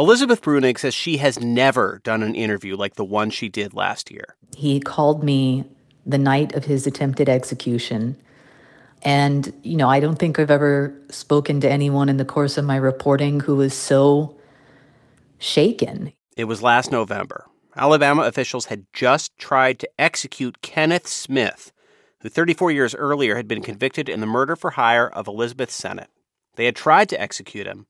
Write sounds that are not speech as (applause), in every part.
Elizabeth Bruenig says she has never done an interview like the one she did last year. He called me the night of his attempted execution. And, you know, I don't think I've ever spoken to anyone in the course of my reporting who was so shaken. It was last November. Alabama officials had just tried to execute Kenneth Smith, who 34 years earlier had been convicted in the murder for hire of Elizabeth Sennett. They had tried to execute him,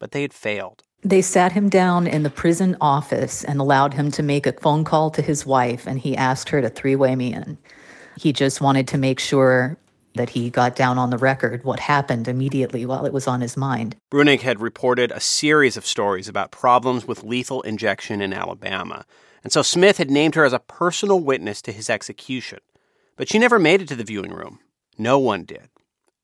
but they had failed. They sat him down in the prison office and allowed him to make a phone call to his wife, and he asked her to three way me in. He just wanted to make sure that he got down on the record what happened immediately while it was on his mind. Bruenig had reported a series of stories about problems with lethal injection in Alabama, and so Smith had named her as a personal witness to his execution. But she never made it to the viewing room. No one did.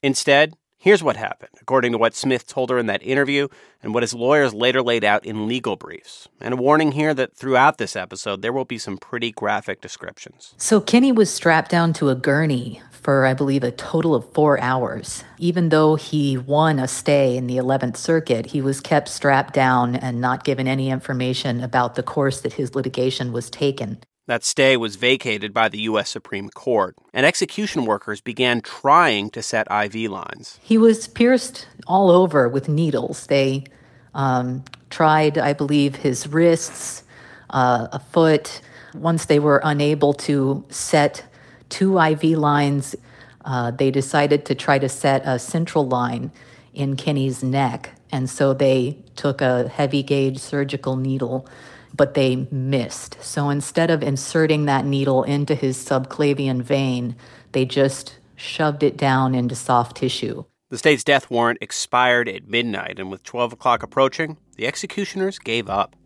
Instead, here's what happened, according to what Smith told her in that interview and what his lawyers later laid out in legal briefs. And a warning here that throughout this episode, there will be some pretty graphic descriptions. So Kenny was strapped down to a gurney for, I believe, a total of four hours. Even though he won a stay in the 11th Circuit, he was kept strapped down and not given any information about the course that his litigation was taken. That stay was vacated by the U.S. Supreme Court, and execution workers began trying to set IV lines. He was pierced all over with needles. They um, tried, I believe, his wrists, uh, a foot. Once they were unable to set two IV lines. Uh, they decided to try to set a central line in Kenny's neck. And so they took a heavy gauge surgical needle, but they missed. So instead of inserting that needle into his subclavian vein, they just shoved it down into soft tissue. The state's death warrant expired at midnight, and with 12 o'clock approaching, the executioners gave up.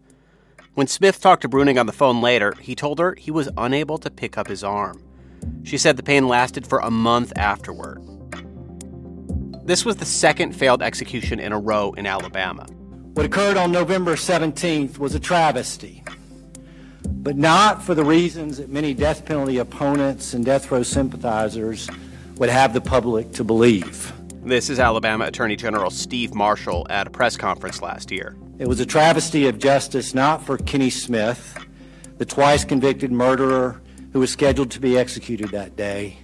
When Smith talked to Bruenig on the phone later, he told her he was unable to pick up his arm. She said the pain lasted for a month afterward. This was the second failed execution in a row in Alabama. What occurred on November 17th was a travesty, but not for the reasons that many death penalty opponents and death row sympathizers would have the public to believe. This is Alabama Attorney General Steve Marshall at a press conference last year. It was a travesty of justice not for Kenny Smith, the twice convicted murderer who was scheduled to be executed that day,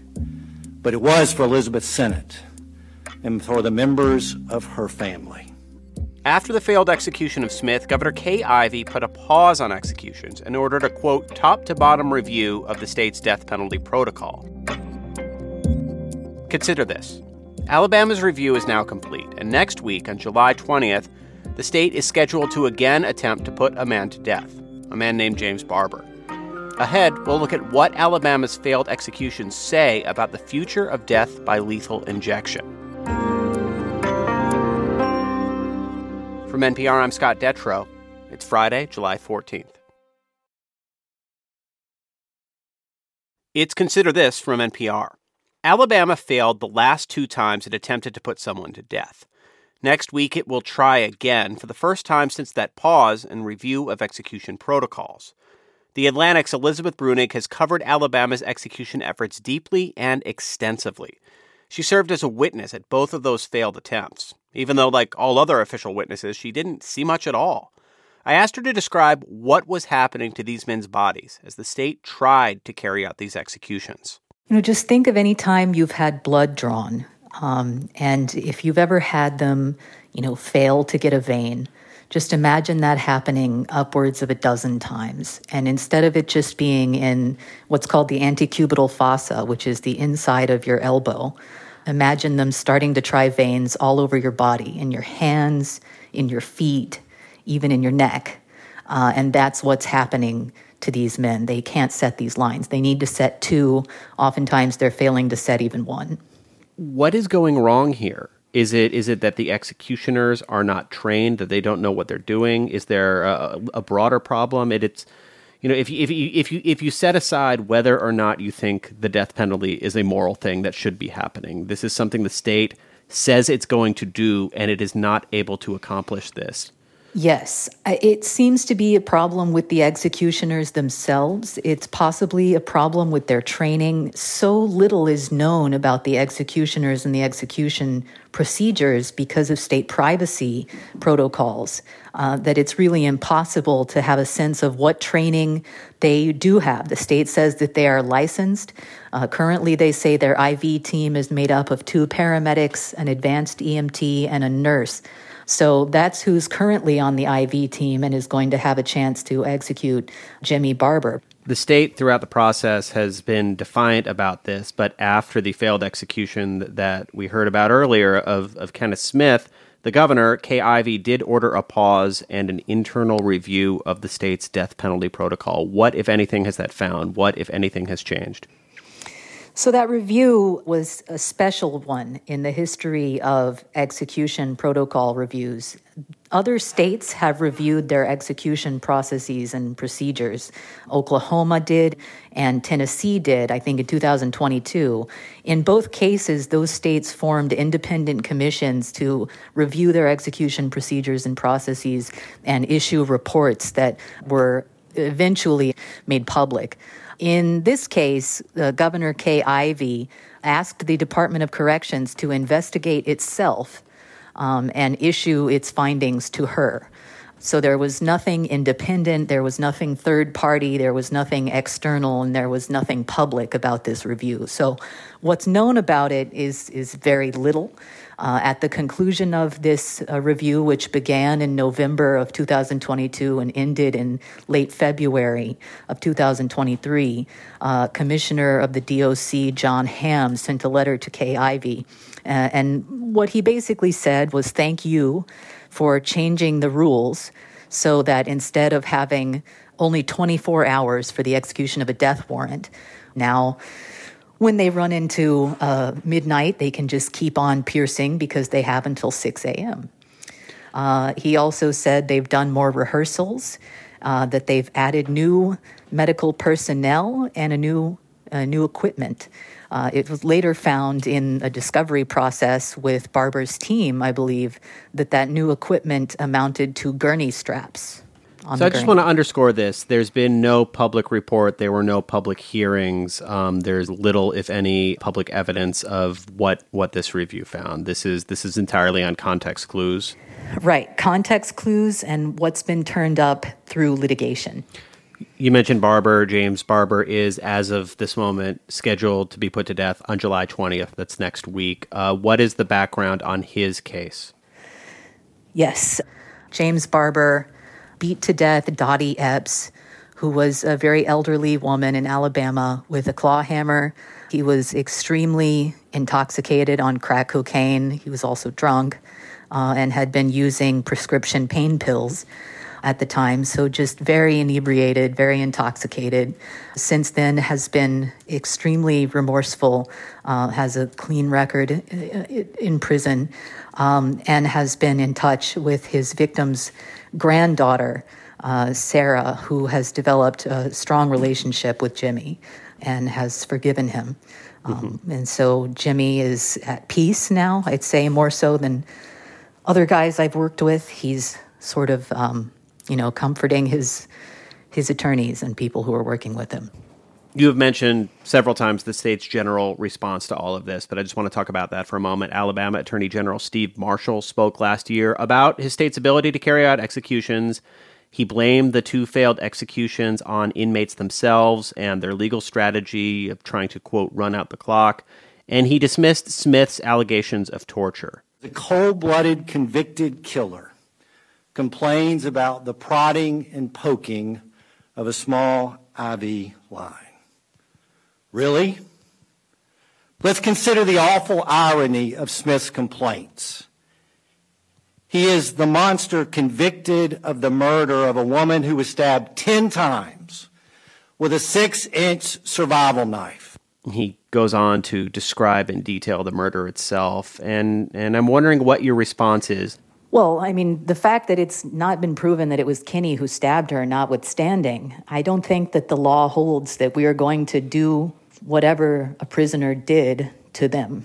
but it was for Elizabeth Sennett and for the members of her family. After the failed execution of Smith, Governor Kay Ivey put a pause on executions and ordered a quote, top to bottom review of the state's death penalty protocol. Consider this Alabama's review is now complete, and next week, on July 20th, the state is scheduled to again attempt to put a man to death, a man named James Barber. Ahead, we'll look at what Alabama's failed executions say about the future of death by lethal injection. From NPR, I'm Scott Detrow. It's Friday, July 14th. It's Consider This from NPR. Alabama failed the last two times it attempted to put someone to death. Next week, it will try again for the first time since that pause and review of execution protocols. The Atlantic's Elizabeth Bruenig has covered Alabama's execution efforts deeply and extensively. She served as a witness at both of those failed attempts, even though, like all other official witnesses, she didn't see much at all. I asked her to describe what was happening to these men's bodies as the state tried to carry out these executions. You know, just think of any time you've had blood drawn, um, and if you've ever had them, you know, fail to get a vein, just imagine that happening upwards of a dozen times. And instead of it just being in what's called the antecubital fossa, which is the inside of your elbow, imagine them starting to try veins all over your body, in your hands, in your feet, even in your neck. Uh, and that's what's happening to these men. They can't set these lines. They need to set two. Oftentimes, they're failing to set even one. What is going wrong here? Is it is it that the executioners are not trained that they don't know what they're doing? Is there a, a broader problem? It, it's you know if you, if you if you if you set aside whether or not you think the death penalty is a moral thing that should be happening, this is something the state says it's going to do, and it is not able to accomplish this. Yes, it seems to be a problem with the executioners themselves. It's possibly a problem with their training. So little is known about the executioners and the execution procedures because of state privacy protocols. uh, that it's really impossible to have a sense of what training they do have. The state says that they are licensed. Uh, currently, they say their IV team is made up of two paramedics, an advanced EMT, and a nurse. So that's who's currently on the IV team and is going to have a chance to execute Jimmy Barber. The state throughout the process has been defiant about this, but after the failed execution that we heard about earlier of, of Kenneth Smith, the governor, Kay Ivey, did order a pause and an internal review of the state's death penalty protocol. What, if anything, has that found? What, if anything, has changed? So, that review was a special one in the history of execution protocol reviews. Other states have reviewed their execution processes and procedures. Oklahoma did, and Tennessee did, I think, in 2022. In both cases, those states formed independent commissions to review their execution procedures and processes and issue reports that were eventually made public. In this case, uh, Governor Kay Ivey asked the Department of Corrections to investigate itself um, and issue its findings to her. So there was nothing independent, there was nothing third party, there was nothing external, and there was nothing public about this review. So what's known about it is is very little. Uh, at the conclusion of this uh, review, which began in November of 2022 and ended in late February of 2023, uh, Commissioner of the DOC John Hamm sent a letter to Kay Ivey. Uh, and what he basically said was, Thank you for changing the rules so that instead of having only 24 hours for the execution of a death warrant, now when they run into uh, midnight, they can just keep on piercing because they have until 6 a.m. Uh, he also said they've done more rehearsals, uh, that they've added new medical personnel and a new uh, new equipment. Uh, it was later found in a discovery process with Barber's team, I believe, that that new equipment amounted to gurney straps so I just want to underscore this. There's been no public report. There were no public hearings. Um, there's little, if any, public evidence of what what this review found. This is this is entirely on context clues. Right, context clues and what's been turned up through litigation. You mentioned Barber. James Barber is, as of this moment, scheduled to be put to death on July 20th. That's next week. Uh, what is the background on his case? Yes, James Barber beat to death Dottie Epps, who was a very elderly woman in Alabama with a claw hammer. He was extremely intoxicated on crack cocaine. He was also drunk uh, and had been using prescription pain pills at the time. So just very inebriated, very intoxicated. Since then, has been extremely remorseful, uh, has a clean record in prison, um, and has been in touch with his victims' granddaughter, uh, Sarah, who has developed a strong relationship with Jimmy and has forgiven him. Um, mm-hmm. And so Jimmy is at peace now, I'd say more so than other guys I've worked with. He's sort of, um, you know, comforting his his attorneys and people who are working with him. You have mentioned several times the state's general response to all of this, but I just want to talk about that for a moment. Alabama Attorney General Steve Marshall spoke last year about his state's ability to carry out executions. He blamed the two failed executions on inmates themselves and their legal strategy of trying to, quote, run out the clock. And he dismissed Smith's allegations of torture. The cold blooded convicted killer complains about the prodding and poking of a small IV line. Really? Let's consider the awful irony of Smith's complaints. He is the monster convicted of the murder of a woman who was stabbed 10 times with a six inch survival knife. He goes on to describe in detail the murder itself, and, and I'm wondering what your response is. Well, I mean, the fact that it's not been proven that it was Kinney who stabbed her, notwithstanding, I don't think that the law holds that we are going to do whatever a prisoner did to them,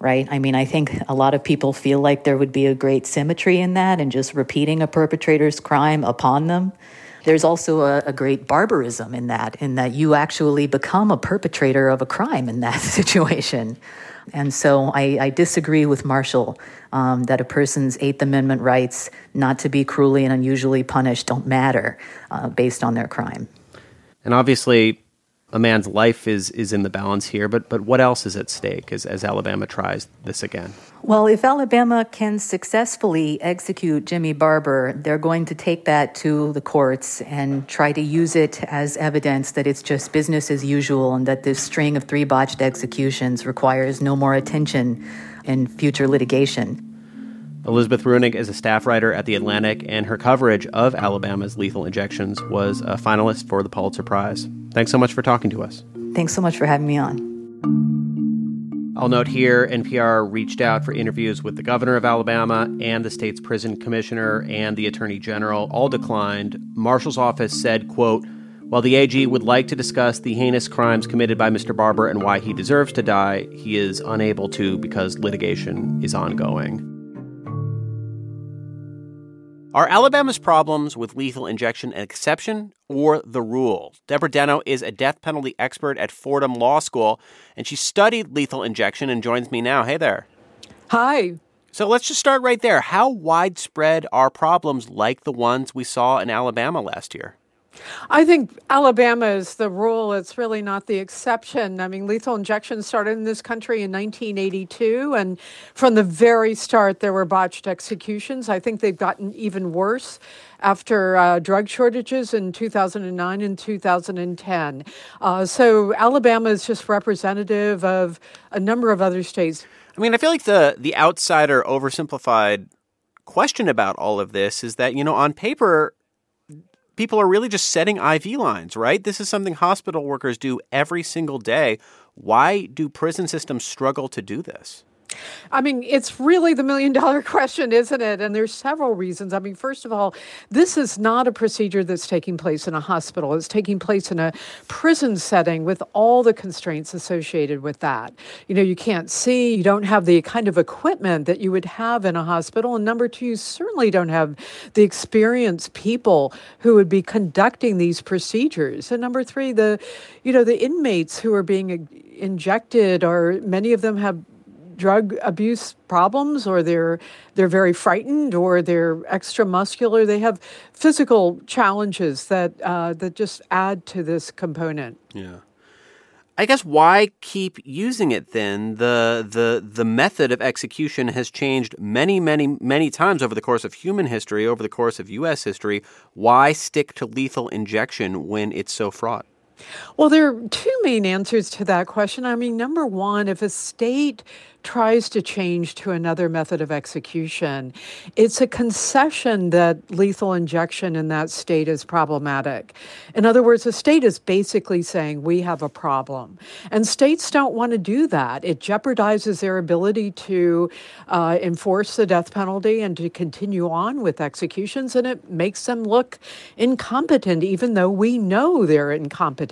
right? I mean, I think a lot of people feel like there would be a great symmetry in that and just repeating a perpetrator's crime upon them. There's also a, a, great barbarism in that, in that you actually become a perpetrator of a crime in that (laughs) situation. And so I, I disagree with Marshall um, that a person's Eighth Amendment rights not to be cruelly and unusually punished don't matter uh, based on their crime. And obviously, a man's life is is in the balance here, but but what else is at stake as, as Alabama tries this again? Well, if Alabama can successfully execute Jimmy Barber, they're going to take that to the courts and try to use it as evidence that it's just business as usual and that this string of three botched executions requires no more attention in future litigation. Elizabeth Bruenig is a staff writer at The Atlantic, and her coverage of Alabama's lethal injections was a finalist for the Pulitzer Prize. Thanks so much for talking to us. Thanks so much for having me on. I'll note here NPR reached out for interviews with the governor of Alabama and the state's prison commissioner and the attorney general. All declined. Marshall's office said, quote, while the AG would like to discuss the heinous crimes committed by Mr. Barber and why he deserves to die, he is unable to because litigation is ongoing. Are Alabama's problems with lethal injection an exception or the rule? Deborah Denno is a death penalty expert at Fordham Law School, and she studied lethal injection and joins me now. Hey there. Hi. So let's just start right there. How widespread are problems like the ones we saw in Alabama last year? I think Alabama is the rule. It's really not the exception. I mean, lethal injection started in this country in 1982, and from the very start, there were botched executions. I think they've gotten even worse after uh, drug shortages in 2009 and 2010. Uh, so Alabama is just representative of a number of other states. I mean, I feel like the the outsider oversimplified question about all of this is that you know on paper people are really just setting IV lines, right? This is something hospital workers do every single day. Why do prison systems struggle to do this? I mean, it's really the million dollar (laughs) question, isn't it? And there's several reasons. I mean, first of all, this is not a procedure that's taking place in a hospital. It's taking place in a prison setting with all the constraints associated with that. You know, you can't see, you don't have the kind of equipment that you would have in a hospital. And number two, you certainly don't have the experienced people who would be conducting these procedures. And number three, the, you know, the inmates who are being injected are many of them have drug abuse problems or they're they're very frightened or they're extra muscular they have physical challenges that uh, that just add to this component yeah I guess why keep using it then? The the the method of execution has changed many, many, many times over the course of human history, over the course of US history. Why stick to lethal injection when it's so fraught? Well, there are two main answers to that question. I mean, number one, if a state tries to change to another method of execution, it's a concession that lethal injection in that state is problematic. In other words, the state is basically saying we have a problem. And states don't want to do that. It jeopardizes their ability to uh, enforce the death penalty and to continue on with executions, and it makes them look incompetent, even though we know they're incompetent.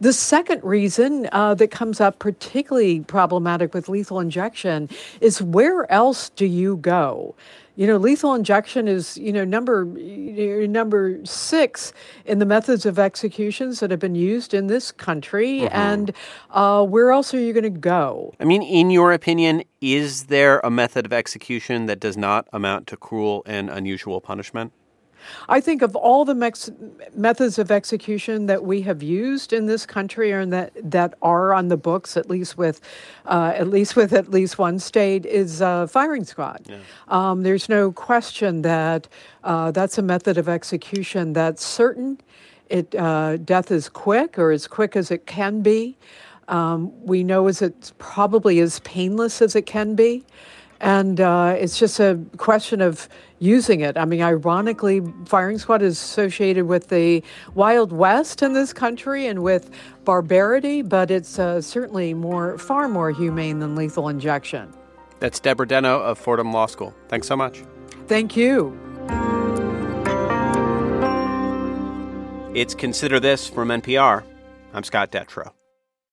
The second reason uh, that comes up particularly problematic with lethal injection injection is where else do you go? You know, lethal injection is, you know, number number six in the methods of executions that have been used in this country. Mm-hmm. And uh, where else are you going to go? I mean, in your opinion, is there a method of execution that does not amount to cruel and unusual punishment? I think of all the mex- methods of execution that we have used in this country, and that that are on the books, at least with, uh, at least with at least one state, is uh, firing squad. Yeah. Um, there's no question that uh, that's a method of execution that's certain. It uh, death is quick, or as quick as it can be. Um, we know as it's probably as painless as it can be. And uh, it's just a question of using it. I mean, ironically, firing squad is associated with the Wild West in this country and with barbarity, but it's uh, certainly more, far more humane than lethal injection. That's Deborah Denno of Fordham Law School. Thanks so much. Thank you. It's Consider This from NPR. I'm Scott Detrow.